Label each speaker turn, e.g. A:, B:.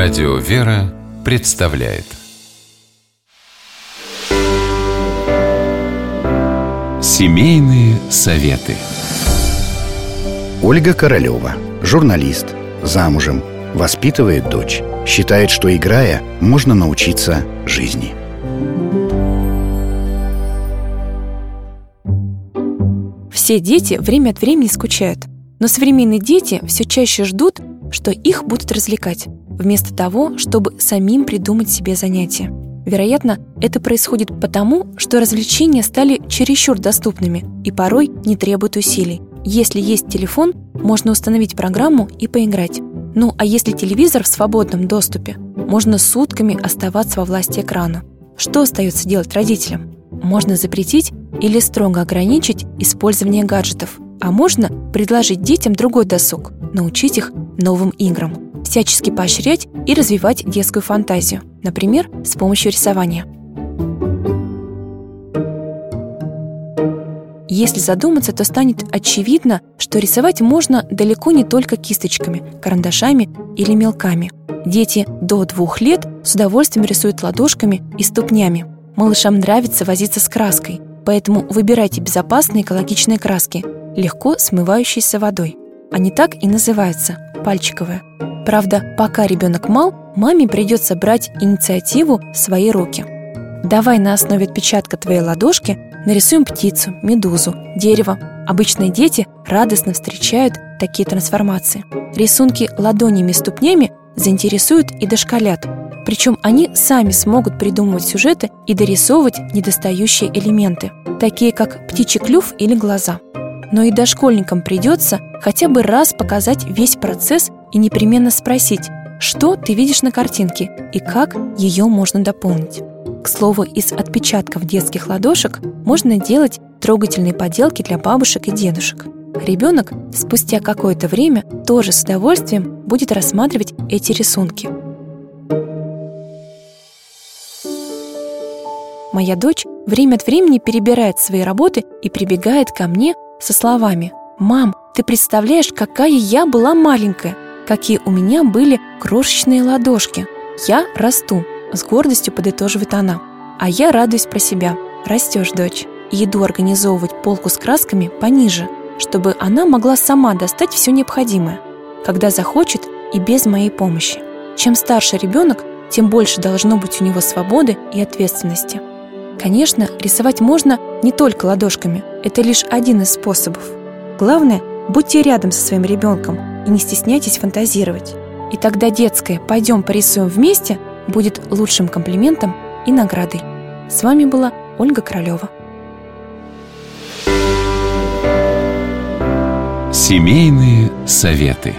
A: Радио «Вера» представляет Семейные советы
B: Ольга Королева, журналист, замужем, воспитывает дочь. Считает, что играя, можно научиться жизни.
C: Все дети время от времени скучают, но современные дети все чаще ждут, что их будут развлекать, вместо того, чтобы самим придумать себе занятия. Вероятно, это происходит потому, что развлечения стали чересчур доступными и порой не требуют усилий. Если есть телефон, можно установить программу и поиграть. Ну а если телевизор в свободном доступе, можно сутками оставаться во власти экрана. Что остается делать родителям? Можно запретить или строго ограничить использование гаджетов, а можно предложить детям другой досуг, научить их новым играм, всячески поощрять и развивать детскую фантазию, например, с помощью рисования. Если задуматься, то станет очевидно, что рисовать можно далеко не только кисточками, карандашами или мелками. Дети до двух лет с удовольствием рисуют ладошками и ступнями. Малышам нравится возиться с краской, поэтому выбирайте безопасные экологичные краски, легко смывающиеся водой. Они так и называются – пальчиковые. Правда, пока ребенок мал, маме придется брать инициативу в свои руки. Давай на основе отпечатка твоей ладошки нарисуем птицу, медузу, дерево. Обычные дети радостно встречают такие трансформации. Рисунки ладонями и ступнями заинтересуют и дошколят. Причем они сами смогут придумывать сюжеты и дорисовывать недостающие элементы, такие как птичий клюв или глаза. Но и дошкольникам придется хотя бы раз показать весь процесс и непременно спросить, что ты видишь на картинке и как ее можно дополнить. К слову, из отпечатков детских ладошек можно делать трогательные поделки для бабушек и дедушек. Ребенок спустя какое-то время тоже с удовольствием будет рассматривать эти рисунки. Моя дочь время от времени перебирает свои работы и прибегает ко мне со словами «Мам, ты представляешь, какая я была маленькая, какие у меня были крошечные ладошки. Я расту», — с гордостью подытоживает она. А я радуюсь про себя. Растешь, дочь. И иду организовывать полку с красками пониже, чтобы она могла сама достать все необходимое, когда захочет и без моей помощи. Чем старше ребенок, тем больше должно быть у него свободы и ответственности. Конечно, рисовать можно не только ладошками, это лишь один из способов. Главное, будьте рядом со своим ребенком и не стесняйтесь фантазировать. И тогда детское «пойдем порисуем вместе» будет лучшим комплиментом и наградой. С вами была Ольга Королева.
A: Семейные советы.